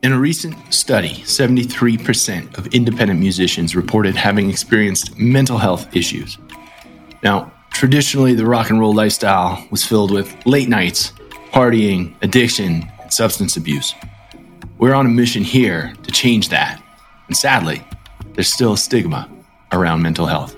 In a recent study, 73% of independent musicians reported having experienced mental health issues. Now, traditionally, the rock and roll lifestyle was filled with late nights, partying, addiction, and substance abuse. We're on a mission here to change that. And sadly, there's still a stigma around mental health.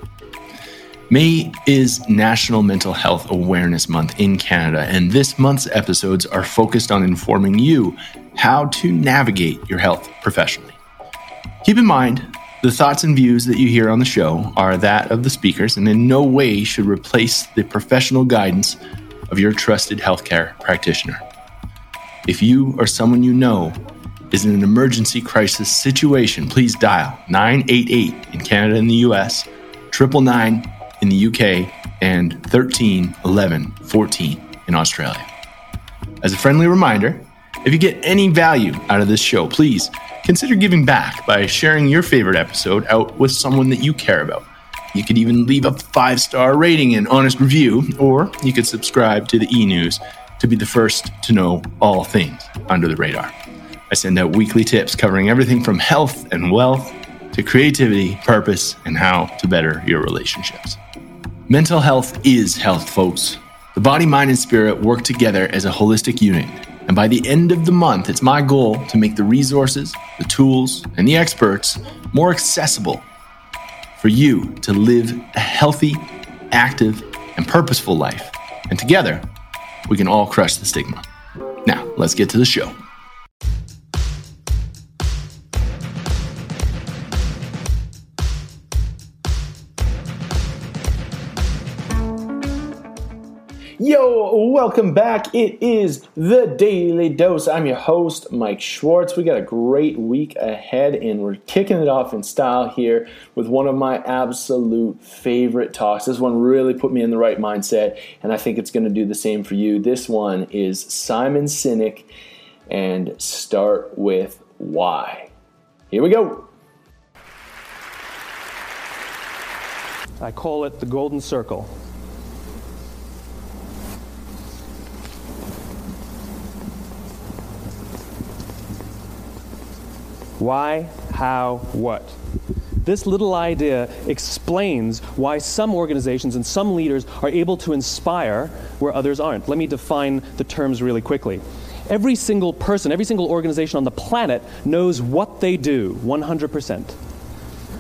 May is National Mental Health Awareness Month in Canada, and this month's episodes are focused on informing you how to navigate your health professionally. Keep in mind, the thoughts and views that you hear on the show are that of the speakers and in no way should replace the professional guidance of your trusted healthcare practitioner. If you or someone you know is in an emergency crisis situation, please dial 988 in Canada and the US, 999 in the UK, and 13 11 14 in Australia. As a friendly reminder, if you get any value out of this show, please consider giving back by sharing your favorite episode out with someone that you care about. You could even leave a five star rating and honest review, or you could subscribe to the e news to be the first to know all things under the radar. I send out weekly tips covering everything from health and wealth to creativity, purpose, and how to better your relationships. Mental health is health, folks. The body, mind, and spirit work together as a holistic unit and by the end of the month, it's my goal to make the resources, the tools, and the experts more accessible for you to live a healthy, active, and purposeful life. And together, we can all crush the stigma. Now, let's get to the show. Yo, welcome back. It is the Daily Dose. I'm your host, Mike Schwartz. We got a great week ahead, and we're kicking it off in style here with one of my absolute favorite talks. This one really put me in the right mindset, and I think it's going to do the same for you. This one is Simon Sinek and Start with Why. Here we go. I call it the golden circle. Why, how, what? This little idea explains why some organizations and some leaders are able to inspire where others aren't. Let me define the terms really quickly. Every single person, every single organization on the planet knows what they do 100%.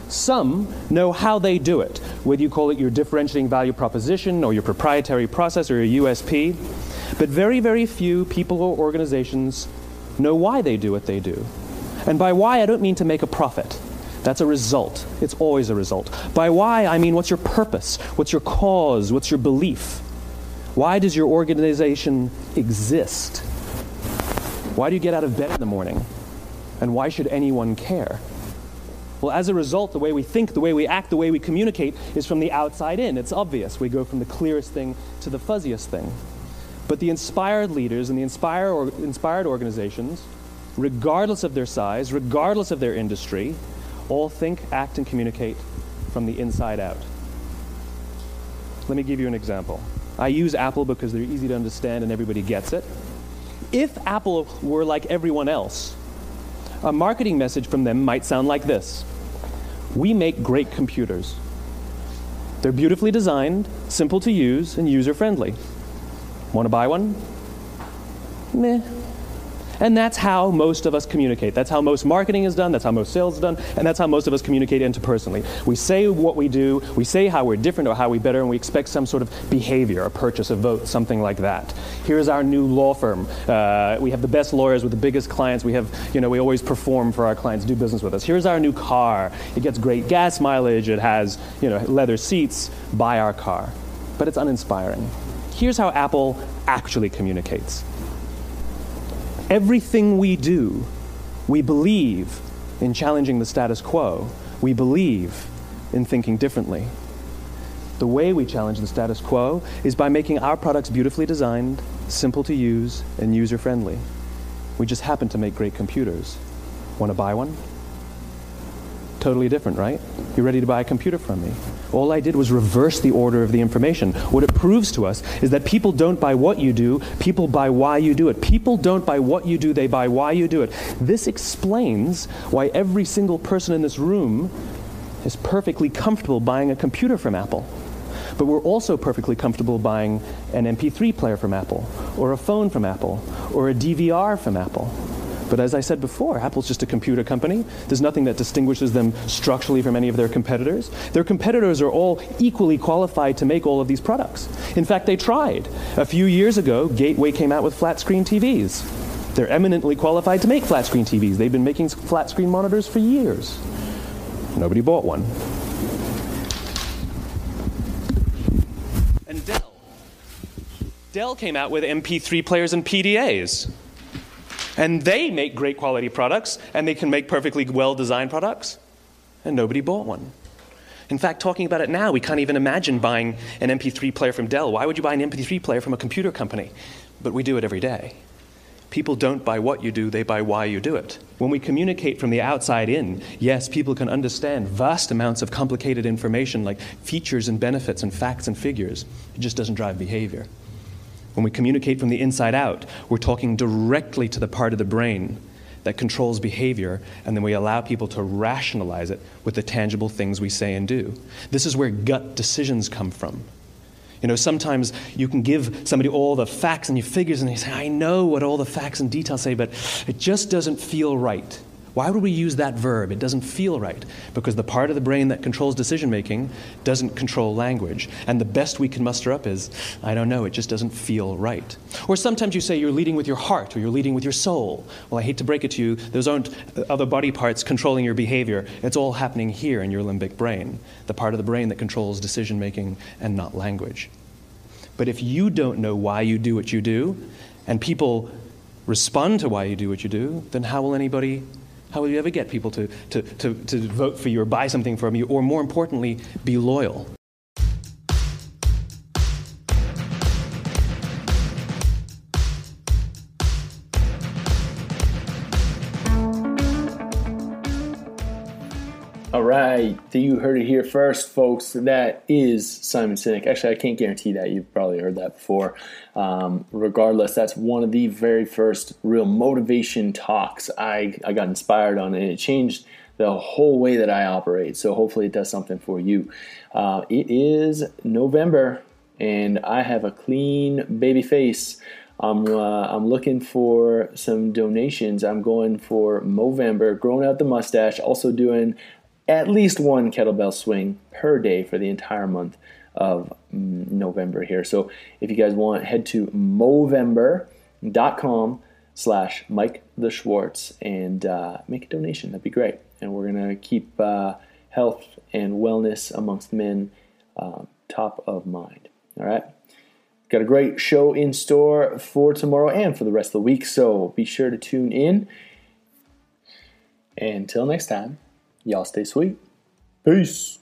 Some know how they do it, whether you call it your differentiating value proposition or your proprietary process or your USP. But very, very few people or organizations know why they do what they do. And by why, I don't mean to make a profit. That's a result. It's always a result. By why, I mean what's your purpose? What's your cause? What's your belief? Why does your organization exist? Why do you get out of bed in the morning? And why should anyone care? Well, as a result, the way we think, the way we act, the way we communicate is from the outside in. It's obvious. We go from the clearest thing to the fuzziest thing. But the inspired leaders and the inspired, or, inspired organizations regardless of their size, regardless of their industry, all think, act, and communicate from the inside out. Let me give you an example. I use Apple because they're easy to understand and everybody gets it. If Apple were like everyone else, a marketing message from them might sound like this We make great computers. They're beautifully designed, simple to use, and user friendly. Want to buy one? Meh. And that's how most of us communicate. That's how most marketing is done, that's how most sales is done, and that's how most of us communicate interpersonally. We say what we do, we say how we're different or how we better, and we expect some sort of behavior, a purchase, a vote, something like that. Here's our new law firm. Uh, we have the best lawyers with the biggest clients. We have, you know, we always perform for our clients, do business with us. Here's our new car. It gets great gas mileage. It has, you know, leather seats. Buy our car. But it's uninspiring. Here's how Apple actually communicates. Everything we do, we believe in challenging the status quo. We believe in thinking differently. The way we challenge the status quo is by making our products beautifully designed, simple to use, and user friendly. We just happen to make great computers. Want to buy one? Totally different, right? You ready to buy a computer from me? All I did was reverse the order of the information. What it proves to us is that people don't buy what you do, people buy why you do it. People don't buy what you do, they buy why you do it. This explains why every single person in this room is perfectly comfortable buying a computer from Apple. But we're also perfectly comfortable buying an MP3 player from Apple, or a phone from Apple, or a DVR from Apple. But as I said before, Apple's just a computer company. There's nothing that distinguishes them structurally from any of their competitors. Their competitors are all equally qualified to make all of these products. In fact, they tried. A few years ago, Gateway came out with flat screen TVs. They're eminently qualified to make flat screen TVs. They've been making flat screen monitors for years. Nobody bought one. And Dell. Dell came out with MP3 players and PDAs. And they make great quality products, and they can make perfectly well designed products, and nobody bought one. In fact, talking about it now, we can't even imagine buying an MP3 player from Dell. Why would you buy an MP3 player from a computer company? But we do it every day. People don't buy what you do, they buy why you do it. When we communicate from the outside in, yes, people can understand vast amounts of complicated information like features and benefits and facts and figures. It just doesn't drive behavior. When we communicate from the inside out, we're talking directly to the part of the brain that controls behavior, and then we allow people to rationalize it with the tangible things we say and do. This is where gut decisions come from. You know, sometimes you can give somebody all the facts and your figures, and they say, I know what all the facts and details say, but it just doesn't feel right. Why would we use that verb? It doesn't feel right because the part of the brain that controls decision making doesn't control language. And the best we can muster up is, I don't know, it just doesn't feel right. Or sometimes you say you're leading with your heart or you're leading with your soul. Well, I hate to break it to you, those aren't other body parts controlling your behavior. It's all happening here in your limbic brain, the part of the brain that controls decision making and not language. But if you don't know why you do what you do, and people respond to why you do what you do, then how will anybody how will you ever get people to, to, to, to vote for you or buy something from you, or more importantly, be loyal? All right, you heard it here first, folks. That is Simon Sinek. Actually, I can't guarantee that. You've probably heard that before. Um, regardless, that's one of the very first real motivation talks I, I got inspired on, and it changed the whole way that I operate. So hopefully, it does something for you. Uh, it is November, and I have a clean baby face. I'm, uh, I'm looking for some donations. I'm going for Movember, growing out the mustache, also doing at least one kettlebell swing per day for the entire month of November here. So if you guys want, head to movember.com slash Mike the Schwartz and uh, make a donation. That'd be great. And we're going to keep uh, health and wellness amongst men uh, top of mind. All right. Got a great show in store for tomorrow and for the rest of the week. So be sure to tune in. Until next time. Y'all stay sweet. Peace.